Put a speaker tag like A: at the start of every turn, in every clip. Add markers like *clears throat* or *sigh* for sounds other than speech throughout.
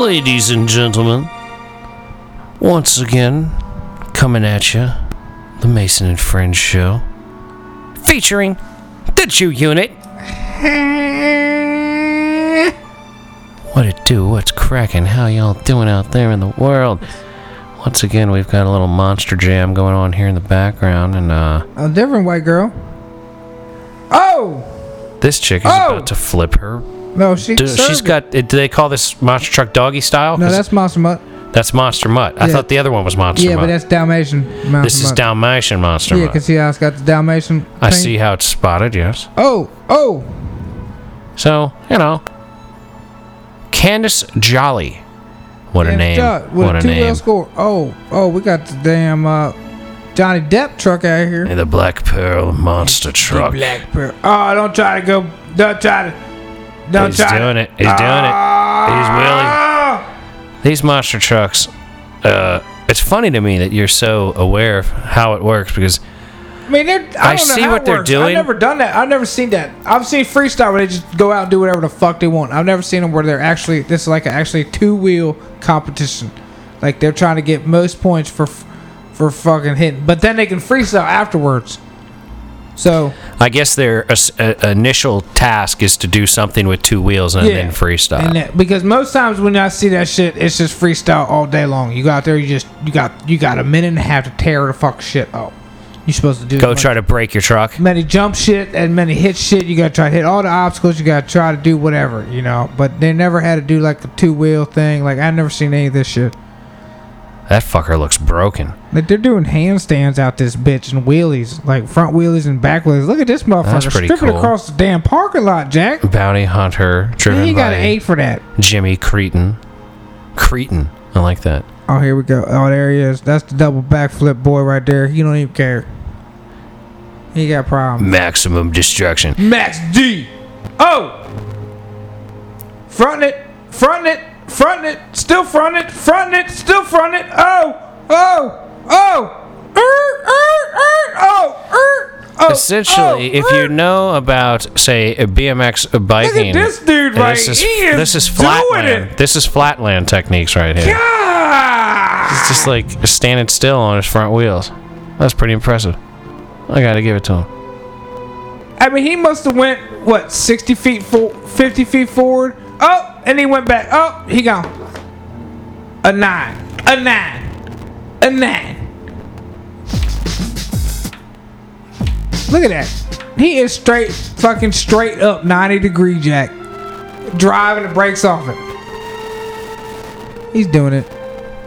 A: Ladies and gentlemen, once again, coming at you, the Mason and Friends show, featuring the Jew Unit. *laughs* What it do? What's cracking? How y'all doing out there in the world? Once again, we've got a little monster jam going on here in the background, and uh,
B: A different white girl. Oh
A: this chick is
B: Oh!
A: about to flip her.
B: no, she.
A: Dude, she's
B: it.
A: got. Do they call this monster truck doggy style?
B: No, that's Monster Mutt.
A: that's monster mutt. I thought the other one was monster
B: Yeah,
A: mutt.
B: but that's Dalmatian. Monster
A: This is
B: Mutt.
A: Dalmatian monster
B: Yeah,
A: mutt.
B: can see how it's got the Dalmatian.
A: I see how it's spotted. Yes.
B: Oh, oh.
A: So you know, Candice Jolly. What a name!
B: shot With
A: What
B: a
A: a name!
B: score. Oh, oh, we got the damn uh, Johnny Depp truck out here.
A: And the Black Pearl monster truck.
B: Black Pearl. Oh, don't try to go. Don't try to. Don't
A: He's
B: try.
A: doing
B: to,
A: it. He's doing it. He's wheeling.
B: Ah!
A: These monster trucks. Uh, it's funny to me that you're so aware of how it works because
B: I mean, I,
A: I
B: don't know
A: see
B: how
A: what
B: it
A: they're
B: works.
A: doing.
B: I've never done that. I've never seen that. I've seen freestyle where they just go out and do whatever the fuck they want. I've never seen them where they're actually this is like a, actually two wheel competition. Like they're trying to get most points for for fucking hitting, but then they can freestyle afterwards. So
A: I guess their uh, uh, initial task is to do something with two wheels and
B: yeah,
A: then freestyle.
B: And that, because most times when I see that shit, it's just freestyle all day long. You go out there, you just you got you got a minute and a half to tear the fuck shit up. You're supposed to do
A: Go try to break your truck.
B: many jump shit and many hit shit. You gotta try to hit all the obstacles. You gotta try to do whatever, you know. But they never had to do like a two wheel thing. Like I never seen any of this shit.
A: That fucker looks broken.
B: Like they're doing handstands out this bitch and wheelies, like front wheelies and back wheelies. Look at this motherfucker
A: That's pretty
B: stripping
A: cool.
B: across the damn parking lot, Jack.
A: Bounty hunter driven
B: he got
A: by
B: an eight for that.
A: Jimmy Creten. Creten. I like that.
B: Oh, here we go. Oh, there he is. That's the double backflip boy right there. He don't even care. He got problems.
A: Maximum destruction.
B: Max D. Oh. Front it. Front it. Front it. Still front it. Front it. Still front it. Oh. Oh. Oh. Er, er, er, oh. Er. Oh.
A: Essentially,
B: oh,
A: if
B: er.
A: you know about, say, a BMX
B: Look
A: biking,
B: at this dude right
A: this is
B: here.
A: this is flatland.
B: it.
A: This is flatland techniques right here.
B: God.
A: It's just like standing still on his front wheels. That's pretty impressive. I gotta give it to him.
B: I mean, he must have went what sixty feet, for, fifty feet forward. Oh, and he went back. Oh, he gone. A nine, a nine, a nine. Look at that. He is straight, fucking straight up ninety degree jack, driving the brakes off it. He's doing it.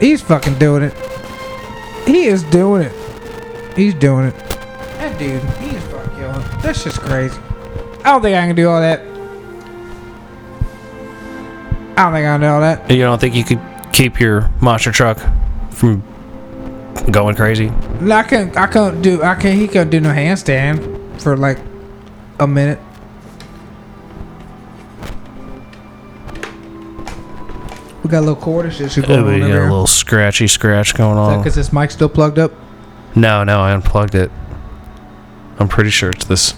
B: He's fucking doing it. He is doing it. He's doing it. Dude, He's fucking killing. That's just crazy. I don't think I can do all that. I don't think I can do all that.
A: You don't think you could keep your monster truck from going crazy?
B: No, I can't. I can't do. I can't. He can't do no handstand for like a minute. We got a little cord and shit going
A: Uh,
B: on
A: we got a little scratchy scratch going on.
B: Because this mic still plugged up.
A: No, no, I unplugged it. I'm pretty sure it's this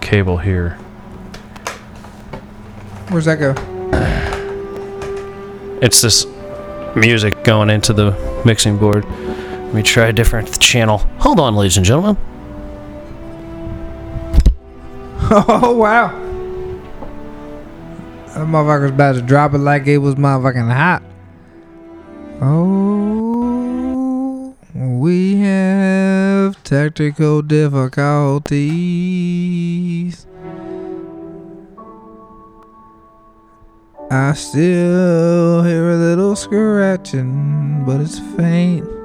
A: cable here.
B: Where's that go?
A: It's this music going into the mixing board. Let me try a different channel. Hold on, ladies and gentlemen. *laughs*
B: Oh wow! That motherfucker's about to drop it like it was motherfucking hot. Oh, we have technical difficulties. I still hear a little scratching, but it's faint.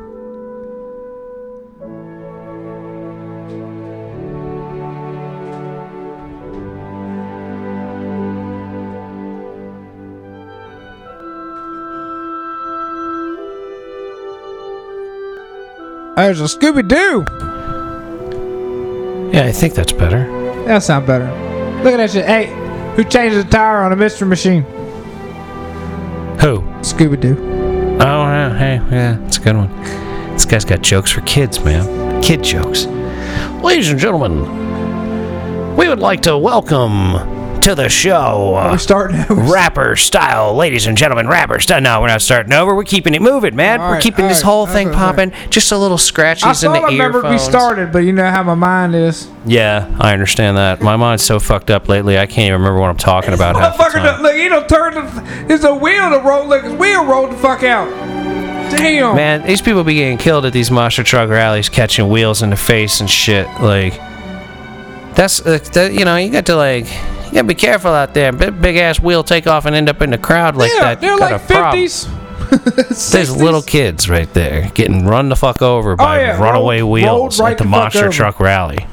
B: There's a Scooby Doo.
A: Yeah, I think that's better.
B: That sound better. Look at that shit. Hey, who changed the tire on a mystery machine?
A: Who?
B: Scooby Doo.
A: Oh, yeah, hey, yeah, it's a good one. This guy's got jokes for kids, man. Kid jokes. Ladies and gentlemen, we would like to welcome to the show.
B: We're
A: Uh,
B: starting over.
A: rapper style, ladies and gentlemen, rapper style. No, we're not starting over. We're keeping it moving, man.
B: All
A: we're
B: right,
A: keeping this
B: right,
A: whole thing
B: I'm
A: popping. Just a little scratches
B: I
A: in the
B: I remember we started, but you know how my mind is.
A: Yeah, I understand that. My mind's so fucked up lately. I can't even remember what I'm talking about. half the
B: Motherfucker, done- look, he don't turn the. It's a wheel to roll. Look, his wheel rolled the fuck out. Damn.
A: Man, these people be getting killed at these monster truck rallies, catching wheels in the face and shit. Like, that's uh, that, you know, you got to like, you gotta be careful out there. Big, big ass wheel take off and end up in the crowd like
B: yeah,
A: that.
B: they're
A: got
B: like fifties. *laughs*
A: There's little kids right there getting run the fuck over oh, by
B: Oh, yeah,
A: runaway
B: rolled-
A: wheels
B: rolled right
A: at the
B: the
A: monster truck rally.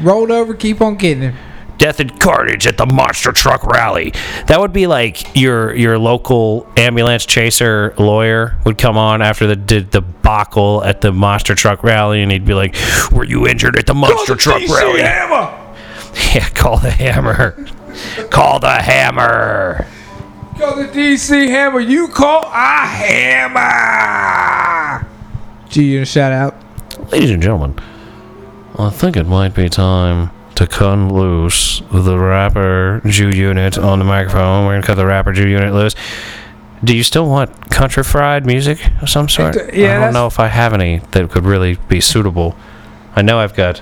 B: rolled over, keep on getting him.
A: Death and carnage at the monster truck rally. That would be like your your local ambulance chaser lawyer would come on after the did the debacle at the monster truck rally, and he'd be like, "Were you injured at the monster truck rally?"
B: Hammer. *laughs*
A: Yeah, call the hammer. Call the hammer.
B: Call the DC Hammer. You call a hammer. G unit shout out.
A: Ladies and gentlemen, I think it might be time to cut loose the rapper Jew unit on the microphone. We're gonna cut the rapper Jew unit loose. Do you still want country fried music of some sort?
B: Yeah,
A: I don't
B: that's-
A: know if I have any that could really be suitable. I know I've got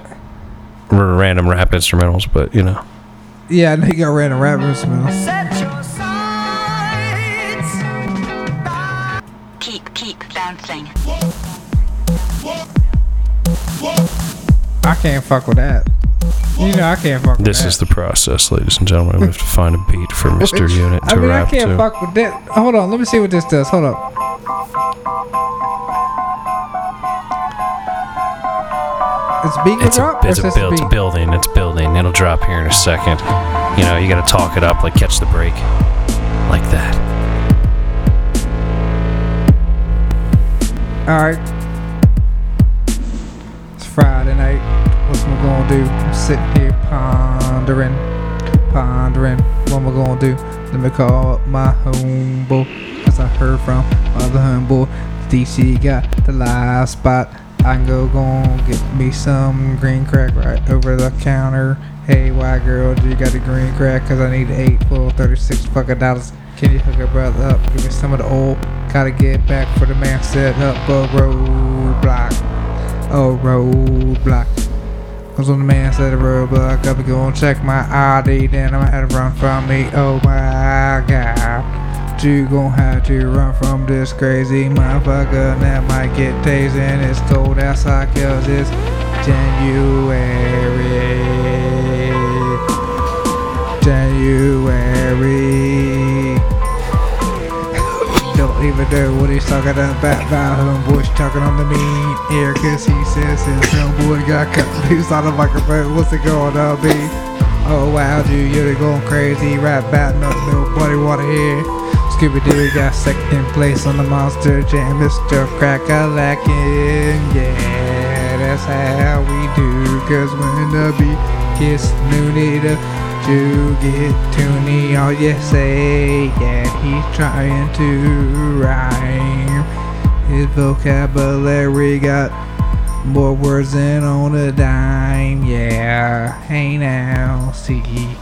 A: r- random rap instrumentals, but you know.
B: Yeah, I know you got random rappers, man.
C: Set your sights.
D: Keep, keep bouncing.
B: I can't fuck with that. You know I can't fuck with that.
A: This
B: that.
A: is the process, ladies and gentlemen. We have to find a beat for *laughs* Mr. Unit to
B: I mean,
A: rap
B: I can't
A: to.
B: fuck with that. Hold on, let me see what this does. Hold up. It's beat
A: It's a,
B: drop or
A: it's a
B: just
A: build, it's
B: beat?
A: building. It's building. It'll drop here in a second. You know, you got to talk it up, like catch the break, like that.
B: All right. It's Friday night. What's we gonna do? I'm sitting here pondering, pondering. What am I gonna do? Let me call up my homeboy, cause I heard from my other homeboy. DC got the live spot. I can go gon' get me some green crack right over the counter. Hey, white girl, do you got the green crack? Cause I need eight full 36 fucking dollars. Can you hook a brother up? Give me some of the old. Gotta get back for the man set up a roadblock. A roadblock. Cause when the man said a roadblock, I'll be going check my ID, then I'm gonna have to run from me. Oh my god. You gon' have to run from this crazy motherfucker that might get tased and it's cold outside cause it's January. January. *laughs* Don't even know what he's talking about. My homeboy's talking on the mean air cause he says his homeboy got cut loose on the microphone. What's it gonna be? Oh wow, dude, you're going crazy. Rap about nothing nobody wanna hear. Scooby Doo got second place on the Monster Jam. Mr. Crack-a-lackin', yeah, that's how we do. Cause when the beat gets noonie, the to get toony, all you say, yeah, he's trying to rhyme. His vocabulary got more words than on a dime, yeah. Hey now, see.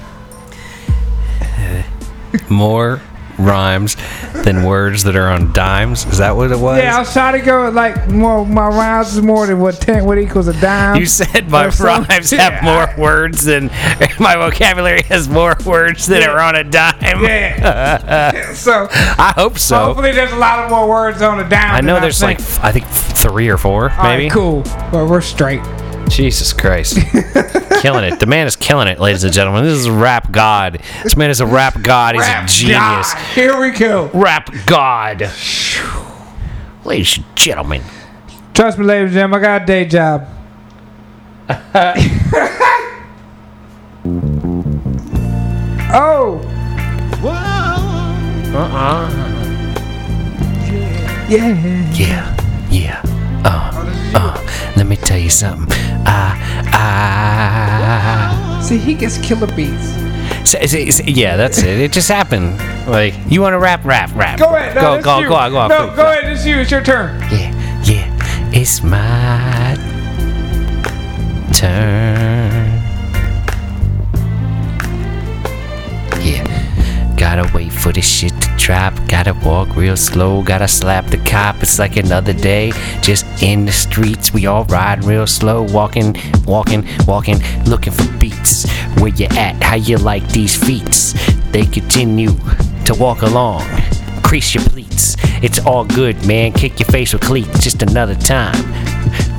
B: *laughs*
A: More rhymes than words that are on dimes. Is that what it was?
B: Yeah, I was trying to go like more. My rhymes is more than what ten, what equals a dime.
A: You said my rhymes have more words than *laughs* my vocabulary has more words than are on a dime.
B: Yeah. *laughs* so
A: I hope so.
B: hopefully there's a lot of more words on the dime.
A: I know there's like
B: think.
A: f- I think three or four,
B: All right,
A: maybe.
B: cool. But we're straight.
A: Jesus Christ. *laughs* killing it. The man is killing it, ladies and gentlemen. This is a rap god. This man is a rap god. He's
B: Rap
A: a genius.
B: God. Here we go.
A: Rap god. Ladies and gentlemen.
B: Trust me, ladies and gentlemen, I got a day job. *laughs* oh,
A: Uh-uh.
B: yeah.
A: Yeah. Yeah. Uh. Uh. Let me tell you something. I. I.
B: See, he gets killer beats.
A: See, see, see, yeah, that's it. It just happened. Like, you want to rap, rap, rap.
B: Go ahead. No,
A: go, go,
B: you.
A: go on, go on.
B: No,
A: please.
B: go ahead. It's you. It's your turn.
A: Yeah, yeah, it's my turn. Yeah, gotta wait for this shit to drop. Gotta walk real slow. Gotta slap the cop. It's like another day. Just in the streets, we all riding real slow. Walking, walking, walking, looking for beats. Where you at? How you like these feats? They continue to walk along. Crease your pleats. It's all good, man. Kick your face with cleats. Just another time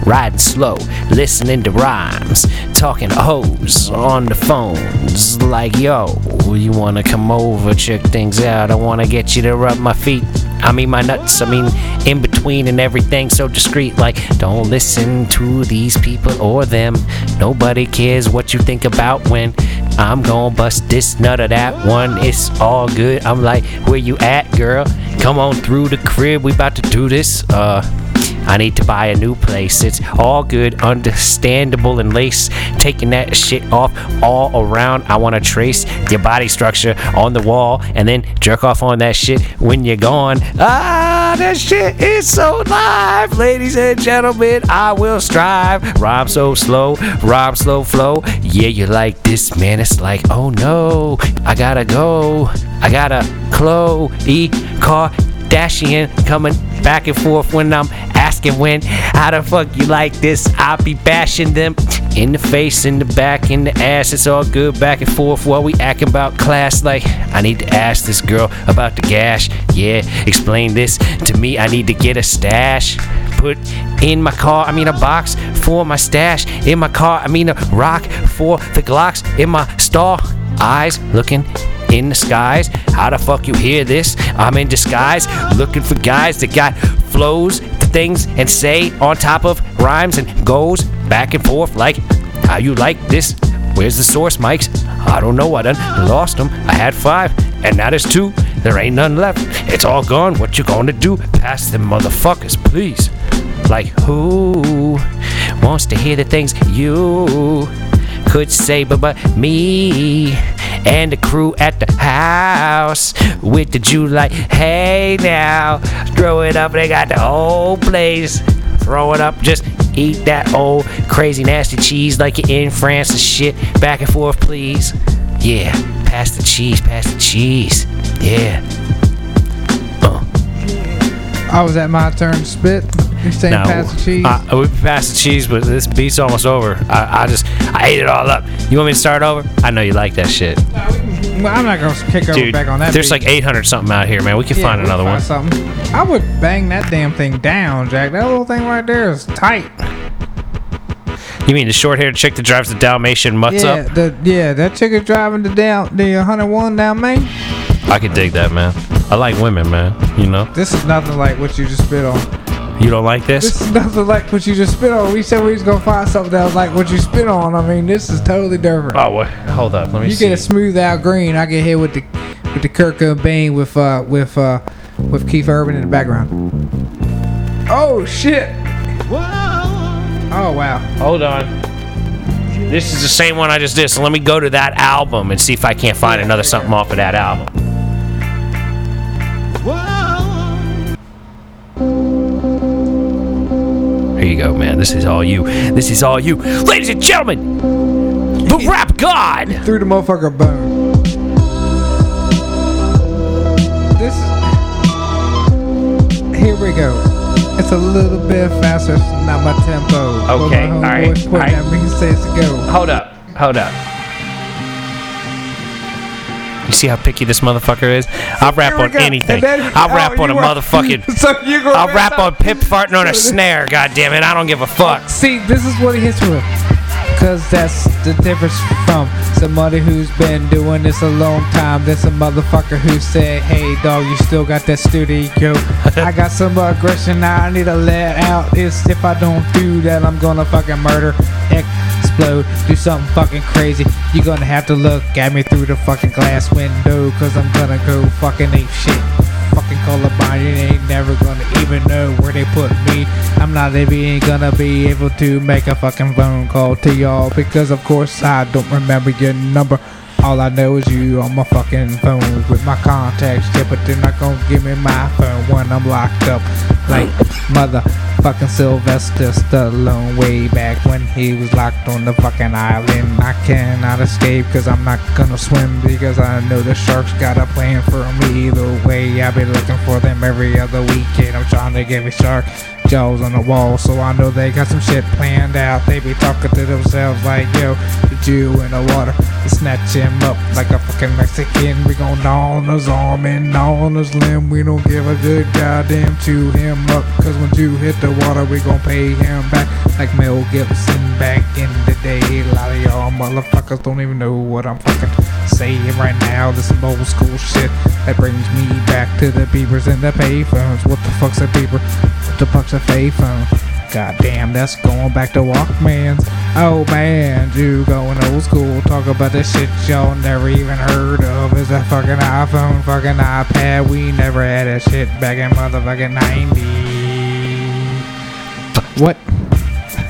A: riding slow, listening to rhymes, talking hoes on the phones. Like, yo, you wanna come over, check things out? I wanna get you to rub my feet. I mean, my nuts, I mean, in between and everything so discreet. Like, don't listen to these people or them. Nobody cares what you think about when I'm gonna bust this nut or that one. It's all good. I'm like, where you at, girl? Come on through the crib. We about to do this. Uh, I need to buy a new place. It's all good, understandable, and lace. Taking that shit off all around. I want to trace your body structure on the wall and then jerk off on that shit when you're gone. Ah, that shit is so live, ladies and gentlemen. I will strive. Rhyme so slow, rhyme slow flow. Yeah, you like this, man. It's like, oh no, I gotta go. I gotta Khloe Kardashian coming back and forth when I'm asking when. How the fuck you like this? I'll be bashing them in the face, in the back, in the ass. It's all good back and forth while we acting about class. Like, I need to ask this girl about the gash. Yeah, explain this to me. I need to get a stash. Put in my car, I mean a box for my stash. In my car, I mean a rock for the Glocks. In my stall, eyes looking in the skies. How the fuck you hear this? I'm in disguise, looking for guys that got flows things and say on top of rhymes and goes back and forth like how you like this. Where's the source, mics? I don't know. I done lost them. I had five, and now there's two. There ain't none left. It's all gone. What you gonna do? Pass them motherfuckers, please. Like who wants to hear the things you could say, but but me and the crew at the house with the Jew like, hey now, throw it up. They got the whole place. Throw it up, just eat that old crazy nasty cheese like you're in France and shit. Back and forth, please. Yeah, pass the cheese, pass the cheese. Yeah. Uh.
B: Oh, was at my turn spit? You saying
A: Now,
B: pass the cheese?
A: I, we passed the cheese, but this beat's almost over. I, I just, I ate it all up. You want me to start over? I know you like that shit.
B: well, I'm not gonna kick over back on that.
A: there's
B: beat.
A: like 800 something out here, man. We can
B: Yeah,
A: find
B: we'll
A: another one.
B: find Something. I would bang that damn thing down, Jack. That little thing right there is tight.
A: You mean the short-haired chick that drives the Dalmatian mutts
B: yeah,
A: up?
B: the yeah, that chick is driving the down the 101 down Main.
A: I could dig that, man. I like women, man. You know?
B: This is nothing like what you just spit on.
A: You don't like this?
B: This is nothing like what you just spit on. We said we was gonna find something that was like what you spit on. I mean, this is totally different.
A: Oh, wait. Hold up. Let me
B: you
A: see.
B: get a smooth out green. I get hit with the with the Kurt Cobain with uh with uh with Keith Urban in the background. Oh shit! Oh wow!
A: Hold on. This is the same one I just did, so let me go to that album and see if I can't find another something off of that album. Here you go, man. This is all you. This is all you. Ladies and gentlemen, the rap god!
B: Through the motherfucker bone. This. Here we go. It's a little bit faster, it's not my tempo.
A: Okay,
B: my All
A: right.
B: All
A: right.
B: That means says to go.
A: Hold up. Hold up. See how picky this motherfucker is? I'll rap on
B: go.
A: anything.
B: Then-
A: I'll
B: oh,
A: rap on a
B: are-
A: motherfucking. *laughs*
B: so
A: I'll rap on pip farting on a snare. God damn it! I don't give a fuck.
B: See, this is what he hits with. Cause that's the difference from somebody who's been doing this a long time. There's a motherfucker who said, Hey dog, you still got that studio. *laughs* I got some aggression I need to let out. It's if I don't do that, I'm gonna fucking murder, explode, do something fucking crazy. You're gonna have to look at me through the fucking glass window. Cause I'm gonna go fucking ape shit fucking colorblind. You ain't never gonna even know where they put me. I'm not even gonna be able to make a fucking phone call to y'all because, of course, I don't remember your number. All I know is you on my fucking phone with my contacts. Yeah, but they're not gonna give me my phone when I'm locked up. Like motherfucking Sylvester Stallone way back when he was locked on the fucking island. I cannot escape cause I'm not gonna swim because I know the sharks got a plan for me. Either way, I be looking for them every other weekend. I'm trying to get a shark jaws on the wall, so I know they got some shit planned out. They be talking to themselves like, yo, the Jew in the water. We snatch him up like a fucking Mexican. We gon' gnaw on his arm and gnaw on his limb. We don't give a good goddamn to him up. Cause when Jew hit the water, we gon' pay him back like Mel Gibson back in the day. A lot of y'all motherfuckers don't even know what I'm fucking saying right now. This is old school shit that brings me back to the beepers and the payphones. What the fuck's a beeper? What the fuck's a payphone? God damn, that's going back to Walkmans. Oh man, you going old school. Talk about the shit y'all never even heard of. Is a fucking iPhone, fucking iPad. We never had that shit back in motherfucking 90. What?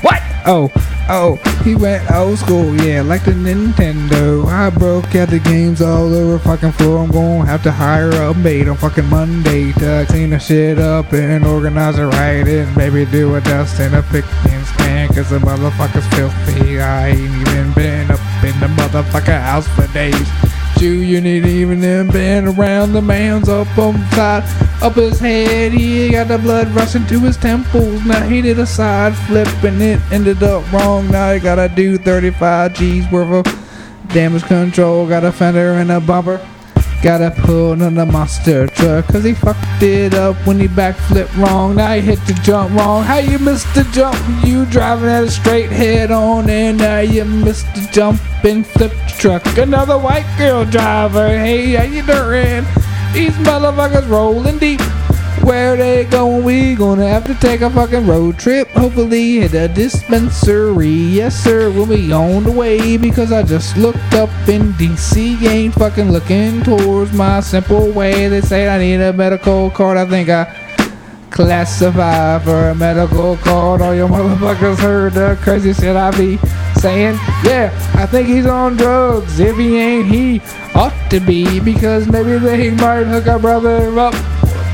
A: What?
B: Oh, oh, he went old school, yeah, like the Nintendo. I broke out the games all over fucking floor. I'm gonna have to hire a maid on fucking Monday to clean the shit up and organize it right and maybe do a dust and a pick and span cause the motherfucker's filthy. I ain't even been up in the motherfucker house for days. You, you ain't even been around the man's up on side, up his head. He got the blood rushing to his temples. Now he did a side flip and it ended up wrong. Now he gotta do 35 G's worth of damage control. Got a fender and a bumper. Gotta pull on the monster truck cause he fucked it up when he backflipped wrong. Now he hit the jump wrong. How you missed the jump? You driving at a straight head on and now you missed the jump the truck. Another white girl driver. Hey, how you doing? These motherfuckers rolling deep. Where they going? We gonna have to take a fucking road trip. Hopefully hit a dispensary. Yes, sir, we'll be on the way because I just looked up in DC. Ain't fucking looking towards my simple way. They say I need a medical card. I think I for a medical card. All your motherfuckers heard the crazy shit I be saying. Yeah, I think he's on drugs. If he ain't, he ought to be because maybe they might hook a brother up.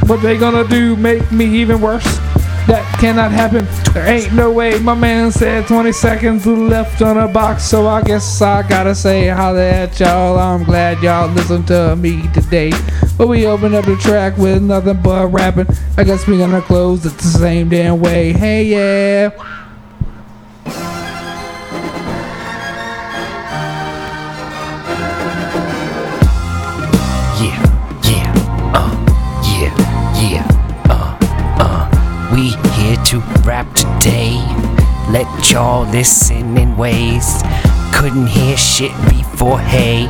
B: What they gonna do? Make me even worse? That cannot happen. There ain't no way. My man said 20 seconds left on a box, so I guess I gotta say holla at y'all. I'm glad y'all listened to me today. But we opened up the track with nothing but rapping. I guess we gonna close it the same damn way. Hey yeah.
A: Yeah, yeah, uh, yeah, yeah, today. Let y'all listen in ways couldn't hear shit before. Hey,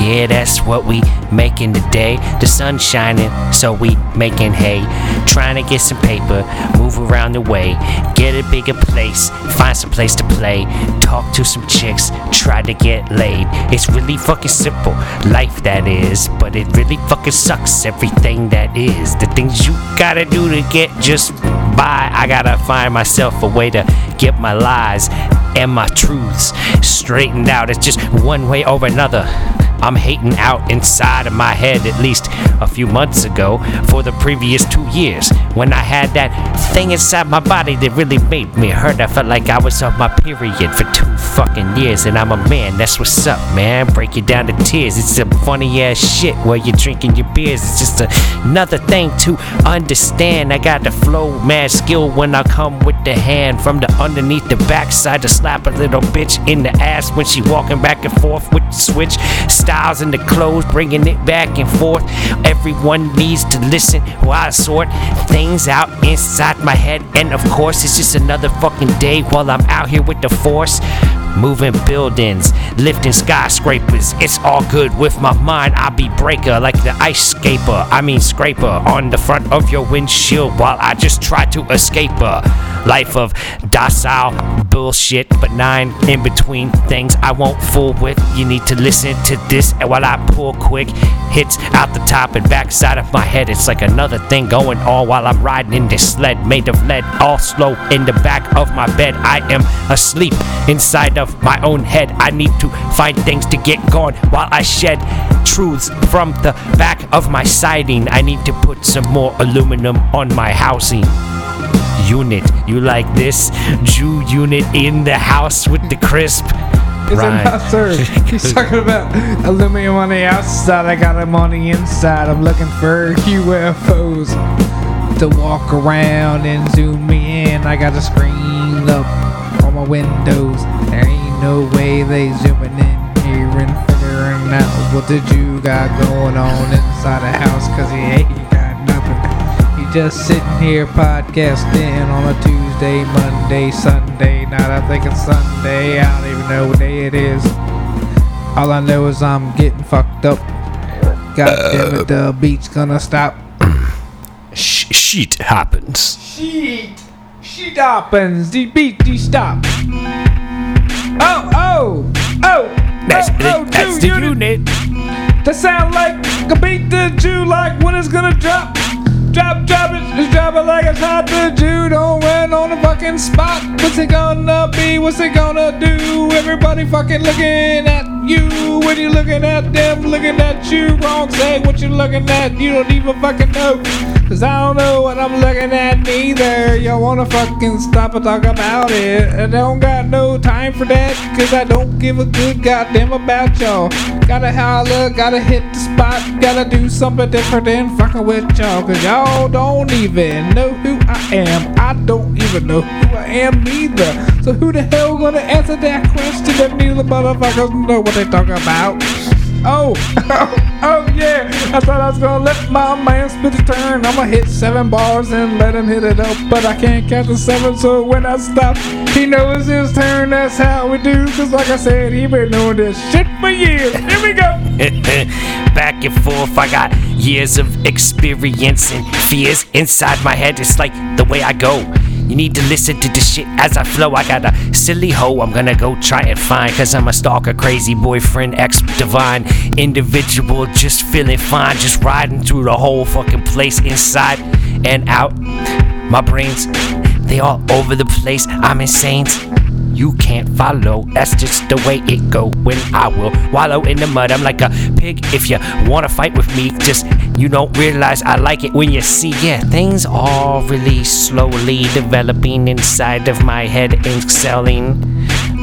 A: yeah, that's what we making today. The sun shining, so we making hay. Trying to get some paper, move around the way, get a bigger place, find some place to play, talk to some chicks, try to get laid. It's really fucking simple, life that is, but it really fucking sucks. Everything that is, the things you gotta do to get just by. I gotta find myself a way to get my lies and my truths straightened out. It's just one way or another. I'm hating out inside of my head at least a few months ago for the previous two years when I had that thing inside my body that really made me hurt. I felt like I was on my period for two fucking years and I'm a man. That's what's up, man. Break it down to tears. It's some funny ass shit while you're drinking your beers. It's just another thing to understand. I got the flow, mad skill when I come with the hand from the underneath the backside to slap a little bitch in the ass when she walking back and forth with the switch. Styles in the clothes, bringing it back and forth. Everyone needs to listen while I sort things out inside my head. And of course, it's just another fucking day while I'm out here with the force. Moving buildings, lifting skyscrapers. It's all good with my mind. I be breaker like the ice scaper. I mean scraper on the front of your windshield while I just try to escape a life of docile bullshit, but nine in between things I won't fool with. You need to listen to this and while I pull quick hits out the top and backside of my head. It's like another thing going on while I'm riding in this sled made of lead, all slow in the back of my bed. I am asleep inside of my own head. I need to find things to get going while I shed truths from the back of my siding. I need to put some more aluminum on my housing unit. You like this? Jew unit in the house with the crisp.
B: Is
A: Right.
B: it not, sir? *laughs* He's talking about aluminum on the outside. I got them on the inside. I'm looking for UFOs to walk around and zoom me in. I got a screen up my windows. There ain't no way they zooming in here and figuring out what the Jew got going on inside the house. Cause he ain't got nothing. He just sitting here podcasting on a Tuesday, Monday, Sunday night. I think it's Sunday. I don't even know what day it is. All I know is I'm getting fucked up. God damn it, the uh. beat's gonna stop. *clears throat*
A: Sh- shit happens.
B: Shit. Shit happens. The beat, the stop. Oh, oh, oh.
A: That's,
B: oh,
A: the,
B: oh,
A: that's the
B: unit.
A: unit.
B: That sound like a beat the Jew like when it's gonna drop. Drop, drop it, just drop it like it's hot. The Jew don't win on the fucking spot. What's it gonna be? What's it gonna do? Everybody fucking looking at you. When you looking at them, looking at you. Wrong, say what you looking at. You don't even fucking know. Cause I don't know what I'm looking at neither. Y'all wanna fucking stop and talk about it. I don't got no time for that. Cause I don't give a good goddamn about y'all. Gotta holler, gotta hit the spot. Gotta do something different than fucking with y'all. Cause y'all don't even know who I am. I don't even know who I am neither. So who the hell gonna answer that question if neither motherfuckers know what they talking about? Oh, oh, *laughs* oh yeah. I thought I was gonna let my man spit his turn. I'ma hit seven bars and let him hit it up. But I can't count to seven, so when I stop, he knows his turn. That's how we do. Cause like I said, he been doing this shit for years. Here we go. *laughs*
A: Back and forth, I got years of experience and fears inside my head. It's like the way I go. You need to listen to this shit as I flow. I got a silly hoe I'm gonna go try and find. Cause I'm a stalker, crazy boyfriend, ex divine individual, just feeling fine, just riding through the whole fucking place inside and out. My brains, they all over the place. I'm insane. You can't follow, that's just the way it go when I will wallow in the mud. I'm like a pig if you wanna fight with me. Just you don't realize I like it when you see, yeah, things are really slowly developing inside of my head, excelling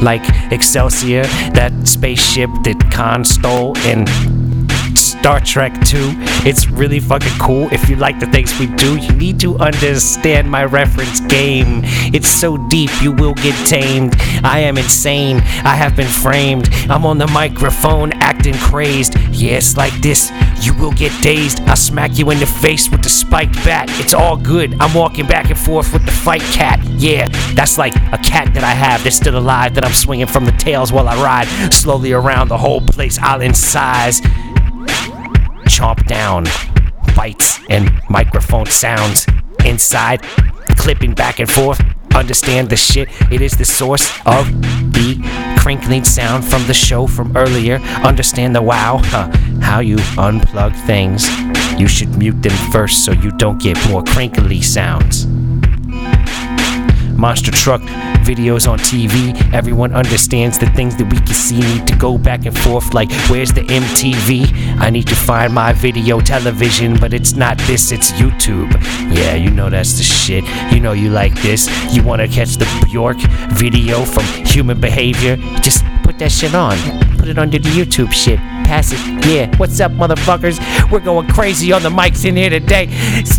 A: like Excelsior, that spaceship that Khan stole in Star Trek 2. It's really fucking cool. If you like the things we do, you need to understand my reference game. It's so deep, you will get tamed. I am insane. I have been framed. I'm on the microphone acting crazed. Yes, like this. You will get dazed. I smack you in the face with the spiked bat. It's all good. I'm walking back and forth with the fight cat. Yeah, that's like a cat that I have that's still alive that I'm swinging from the tails while I ride slowly around the whole place. I'll incise chomp down bites and microphone sounds inside, clipping back and forth. Understand the shit. It is the source of the crinkling sound from the show from earlier. Understand the wow. Huh. How you unplug things. You should mute them first so you don't get more crinkly sounds monster truck videos on TV. Everyone understands the things that we can see need to go back and forth. Like, where's the MTV? I need to find my video television, but it's not this, it's YouTube. Yeah, you know that's the shit. You know you like this. You want to catch the Bjork video from Human Behavior? Just put that shit on. Put it under the YouTube shit. Pass it. Yeah. What's up, motherfuckers? We're going crazy on the mics in here today.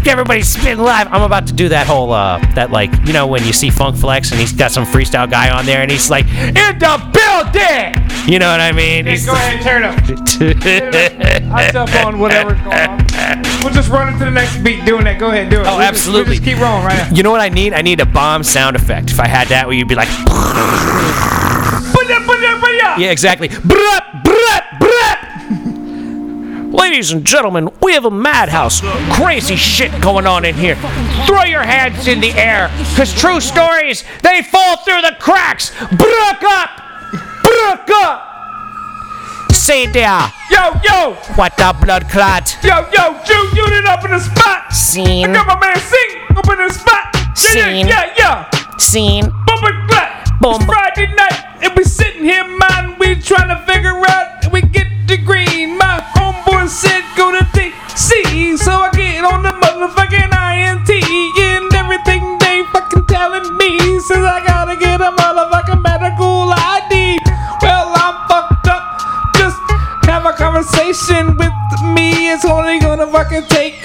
A: Everybody spin live. I'm about to do that whole, uh, that like, you know, when you see Funk Flex and he's got some freestyle guy on there and he's like, in the building! You know what I mean? He's
B: Go ahead, turn up. *laughs* I step on whatever's going on. We'll just run into the next beat doing that. Go ahead, do it.
A: Oh,
B: We'll just- we'll
A: absolutely.
B: just keep rolling right now.
A: You know what I need? I need a bomb sound effect. If I had that, where you'd be like, *laughs* yeah, exactly. *laughs* Ladies and gentlemen, we have a madhouse. Crazy shit going on in here. Throw your hands in the air, because true stories, they fall through the cracks. Brook up! Brook up! Say there,
B: Yo, yo,
A: what the blood clot?
B: yo, yo, Jew unit up in the spot.
A: Scene,
B: I got my man Sing up in the spot. Yeah,
A: Scene.
B: yeah, yeah, yeah.
A: scene,
B: Bumper clap.
A: Boom.
B: It's Friday night, and we here, man. We trying to figure out. We get the green. My homeboy said go to DC, so I get on the motherfucking INT and everything they fucking telling me says I gotta get a motherfucking medical ID. Well, I'm fucked up. Just have a conversation with me. It's only gonna fucking take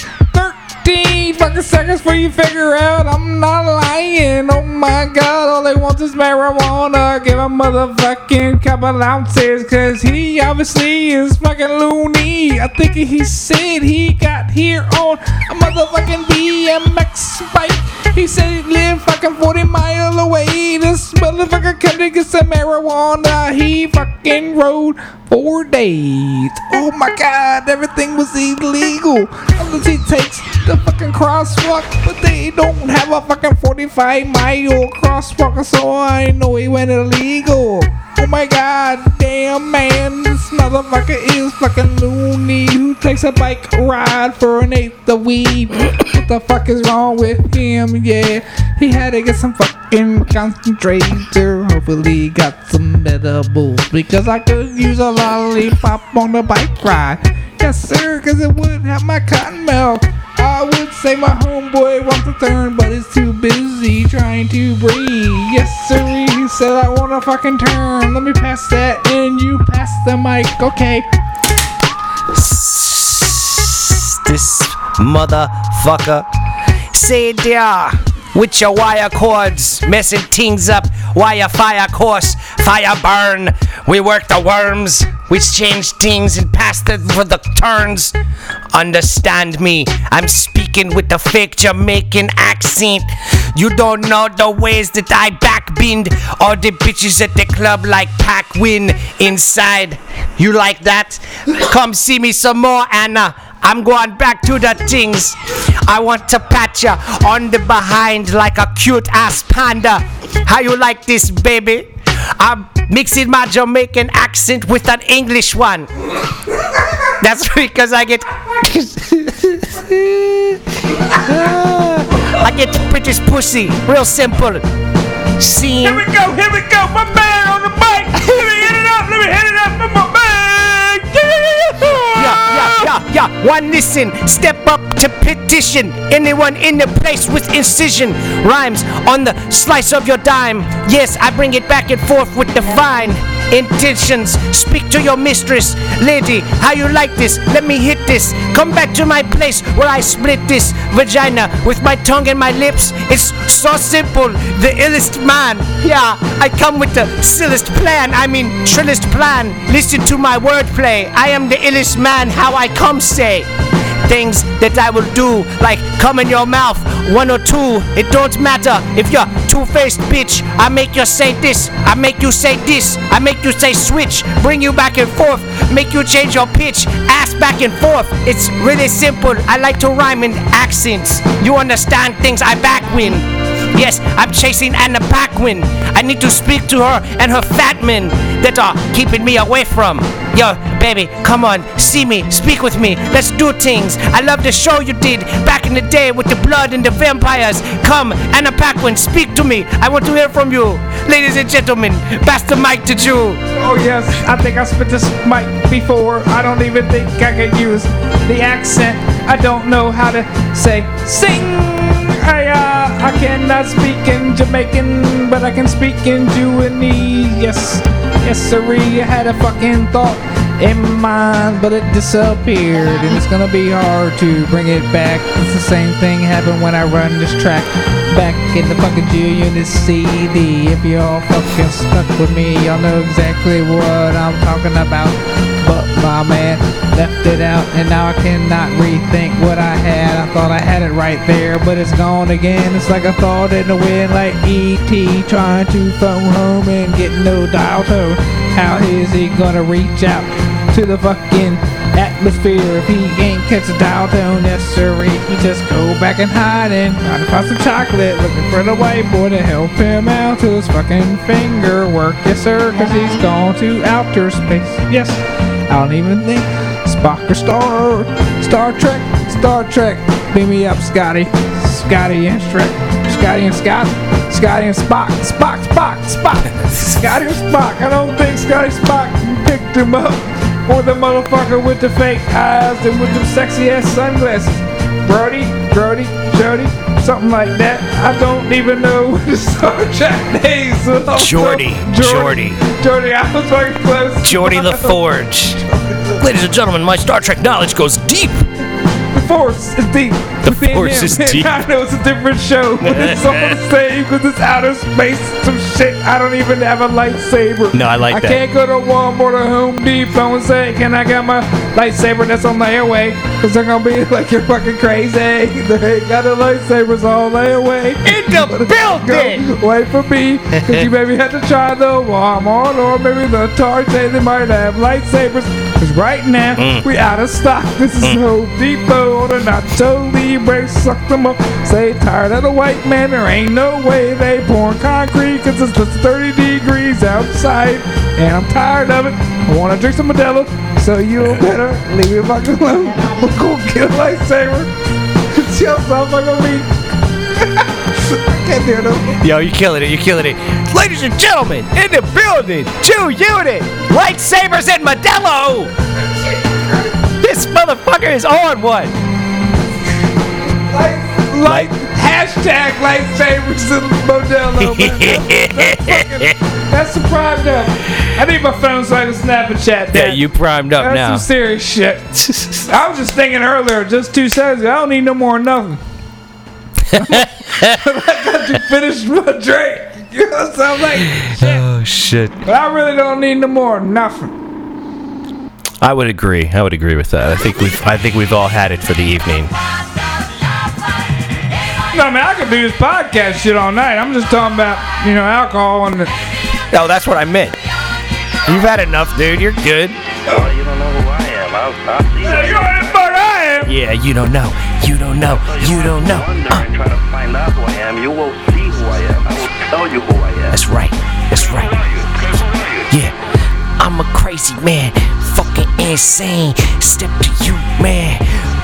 B: 13 fucking seconds for you figure out I'm not lying. Oh my god, all they want is marijuana. Give a motherfucking couple ounces, cause he obviously is fucking loony. I think he said he got here on a motherfucking BMX bike. He said he lived fucking 40 mile away. This motherfucker come to get some marijuana. He fucking rode four days. Oh my god, everything was illegal. Unless he takes the fucking crosswalk, but they don't have a fucking 45 mile crosswalk, so I know he went illegal. Oh my god, damn man, this motherfucker is fucking loony. Who takes a bike ride for an eighth of weed? what the fuck is wrong with him? Yeah, he had to get some fucking concentrator. Hopefully, got some edibles because I could use a lollipop on the bike ride. Yes, sir, because it would have my cotton mouth. I would say my homeboy wants to turn, but is too busy trying to breathe. Yes, sir, he said I want a fucking turn. Let me pass that, and you pass the mic, okay?
A: this motherfucker. Say there with your wire cords, messing things up. Wire fire course, fire burn. We work the worms, we change things and pass them for the turns. Understand me, I'm speaking with the fake Jamaican accent. You don't know the ways that I backbend. All the bitches at the club like Pac Win inside. You like that? Come see me some more, Anna. I'm going back to the things. I want to pat ya on the behind like a cute ass panda. How you like this, baby? I'm mixing my Jamaican accent with an English one. That's *laughs* because I get. *laughs* I get British pussy. Real simple. Scene.
B: Here we go, here we go, my man on the mic. Let me hit it up, let me hit it up.
A: Yeah, yeah. One listen, step up to petition. Anyone in the place with incision. Rhymes on the slice of your dime. Yes, I bring it back and forth with the divine intentions. Speak to your mistress. Lady, how you like this? Let me hit this. Come back to my place where I split this vagina with my tongue and my lips. It's so simple. The illest man. Yeah, I come with the sillest plan. I mean, trillest plan. Listen to my wordplay. I am the illest man. How I come say things that I will do, like come in your mouth, one or two. It don't matter if you're two-faced bitch. I make you say this, I make you say this, I make you say switch, bring you back and forth, make you change your pitch, ass back and forth. It's really simple. I like to rhyme in accents. You understand things I back win. Yes, I'm chasing Anna Paquin. I need to speak to her and her fat men that are keeping me away from. Yo, baby, come on, see me, speak with me, let's do things. I love the show you did back in the day with the blood and the vampires. Come, Anna Paquin, speak to me. I want to hear from you. Ladies and gentlemen, pass the mic to Jew.
B: Oh yes, I think I spit this mic before. I don't even think I can use the accent. I don't know how to say sing. I uh, I cannot speak in Jamaican, but I can speak in Jewanese. Yes, yes, sirree. I had a fucking thought in mind, but it disappeared, and it's gonna be hard to bring it back. It's the same thing happened when I run this track back in the fucking G Unit CD. If y'all fucking stuck with me, y'all know exactly what I'm talking about. But my man left it out, and now I cannot rethink what I had. I thought I had it right there, but it's gone again. It's like a thought in the wind, like E.T. trying to phone home and get no dial tone. How is he gonna reach out to the fucking atmosphere. If he ain't catch a dial tone, sir, he just go back and hide and try to find some chocolate, looking for the white boy to help him out to his fucking finger work. Yes sir, cause he's gone to outer space. Yes, I don't even think Spock or Star Star Trek, Star Trek. Beam me up, Scotty, Scotty and Trek, Scotty and Scott, Scotty and Spock, Spock, Spock, Spock, *laughs* Scotty and Spock. I don't think Scotty Spock picked him up. Or the motherfucker with the fake eyes and with them sexy ass sunglasses. Brody, Brody, Jody, something like that. I don't even know what *laughs* the Star Trek names are.
A: Geordi, Geordi.
B: Geordi, I was fucking close.
A: Geordi La Forge. *laughs* Ladies and gentlemen, my Star Trek knowledge goes deep.
B: The Force is deep.
A: The
B: Within
A: Force is deep.
B: I know it's a different show, *laughs* but it's all the same because it's outer space. Some shit. I don't even have a lightsaber.
A: No, I like
B: I
A: that.
B: I can't go to Walmart or Home Depot and say, "Can I get my lightsaber that's on layaway?" Because they're gonna be *laughs* like, "You're fucking crazy." *laughs* They got the lightsabers on layaway.
A: In the building!
B: Go Wait for me, because you maybe have to try the Walmart or maybe the Target. They might have lightsabers. Because right now,
A: Mm.
B: we out of stock. This is Home Depot. or The Nacho Suck them up. Say tired of the white man. There ain't no way they pouring concrete because it's just 30 degrees outside. And I'm tired of it. I want to drink some Modelo. So you *laughs* better leave me fucking alone. *laughs* We'll go get a lightsaber. Chill, motherfucker, me. *laughs* I can't do it. no.
A: Yo, you're killing it. You're killing it. Ladies and gentlemen, in the building, two unit, lightsabers and Modelo. This motherfucker is on one.
B: Light, hashtag lightsabers and Modelo. man. That's, that's, *laughs* fucking, that's the prime up. I need my phone so I can snap and chat.
A: Yeah, you primed up
B: That's
A: now.
B: some serious shit. I was just thinking earlier, just two seconds ago, I don't need no more nothing. *laughs* I got to finish my drink. *laughs* You know what I'm like? Shit.
A: oh shit.
B: But I really don't need no more nothing.
A: I would agree. I would agree with that. I think we've I think we've all had it for the evening.
B: No, I mean, I could do this podcast shit all night. I'm just talking about, you know, alcohol and the.
A: No, that's what I meant. You've had enough, dude. You're good.
D: Oh, you don't know who I am. I'll, I'll see you.
B: You know what the fuck I am?
A: Yeah, you don't know. You don't know. You don't know.
D: Wonder
A: Uh,
D: and try to find out who I am. You will see who I am. I will tell you who I am.
A: that's right. That's right. Yeah, I'm a crazy man, fucking insane. Step to you, man.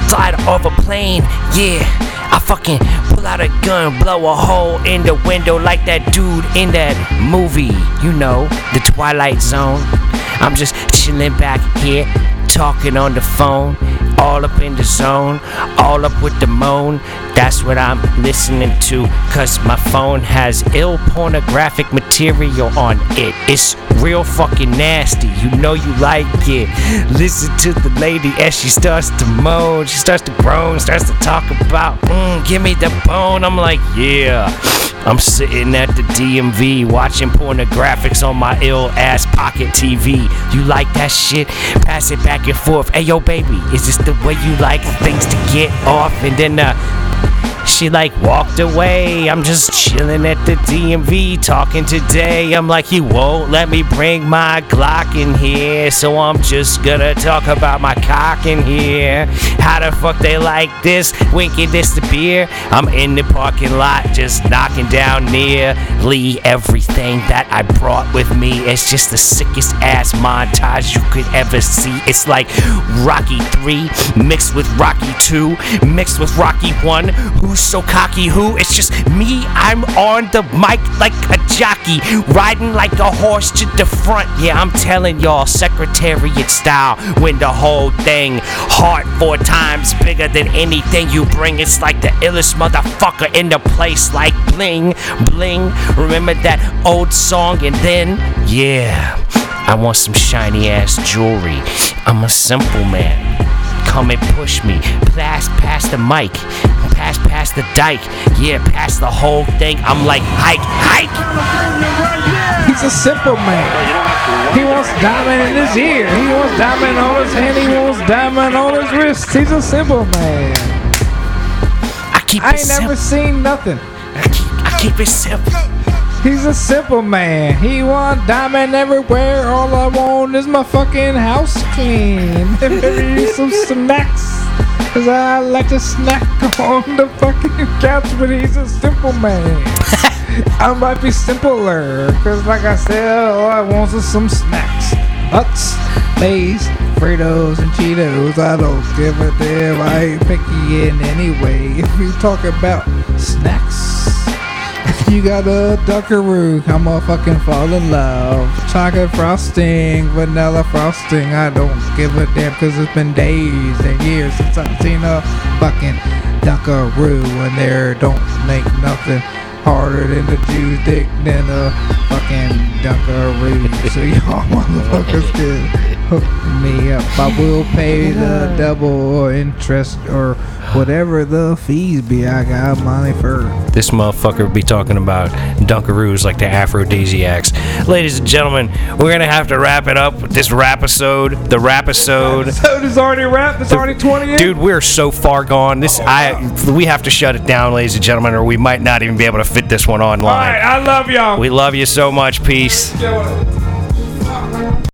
A: Glide off a plane, yeah. I fucking pull out a gun, blow a hole in the window like that dude in that movie, you know, The Twilight Zone. I'm just chilling back here, talking on the phone, all up in the zone, all up with the moan. That's what I'm listening to, cause my phone has ill pornographic material on it. It's real fucking nasty. You know you like it. Listen to the lady as she starts to moan, she starts to groan, starts to talk about, mm, give me the bone. I'm like, yeah. I'm sitting at the DMV watching pornographics on my ill ass pocket TV. You like that shit? Pass it back and forth. Hey yo, baby, is this the way you like things to get off? And then uh, she like walked away. I'm just chilling at the DMV talking today. I'm like, he won't let me bring my Glock in here, so I'm just gonna talk about my cock in here. How the fuck they like this? Winking this beer. I'm in the parking lot, just knocking down nearly everything that I brought with me. It's just the sickest ass montage you could ever see. It's like Rocky 3 mixed with Rocky 2 mixed with Rocky 1. Who's so cocky? Who? It's just me. I'm on the mic like a jockey, riding like a horse to the front. Yeah, I'm telling y'all, Secretariat style. When the whole thing, heart four times bigger than anything you bring. It's like the illest motherfucker in the place, like bling, bling. Remember that old song? And then, yeah, I want some shiny ass jewelry. I'm a simple man come and push me. Pass, past the mic. Pass the dike. Yeah, pass the whole thing. I'm like, hike, hike.
B: He's a simple man. He wants diamond in his ear. He wants diamond on his hand. He wants diamond on his wrist. He's a simple man.
A: I keep
B: I ain't never seen nothing.
A: I keep, I keep it simple.
B: He's a simple man. He want diamond everywhere. All I want is my fucking house clean. And maybe some snacks. Cause I like to snack on the fucking couch, but he's a simple man. *laughs* I might be simpler. Cause like I said, all I want is some snacks. Nuts, Lay's, Fritos, and Cheetos. I don't give a damn. I ain't picky in any way. If we talk about snacks. If you got a Dunkaroo, I'ma fucking fall in love. Chocolate frosting, vanilla frosting, I don't give a damn cause it's been days and years since I've seen a fucking Dunkaroo and there don't make nothing harder than the Jew's dick than a fucking Dunkaroo. So y'all *laughs* motherfuckers *laughs* can hook me up. I will pay the double interest or whatever the fees be. I got money for.
A: This motherfucker be talking about Dunkaroos like the aphrodisiacs. Ladies and gentlemen, we're gonna have to wrap it up with this rap episode. The rap episode.
B: So it's already wrapped. It's already 20.
A: Dude, we're so far gone. This oh, I we have to shut it down, ladies and gentlemen, or we might not even be able to fit this one online.
B: All right,
A: online.
B: I love y'all.
A: We love you so much. Peace.
B: Yo,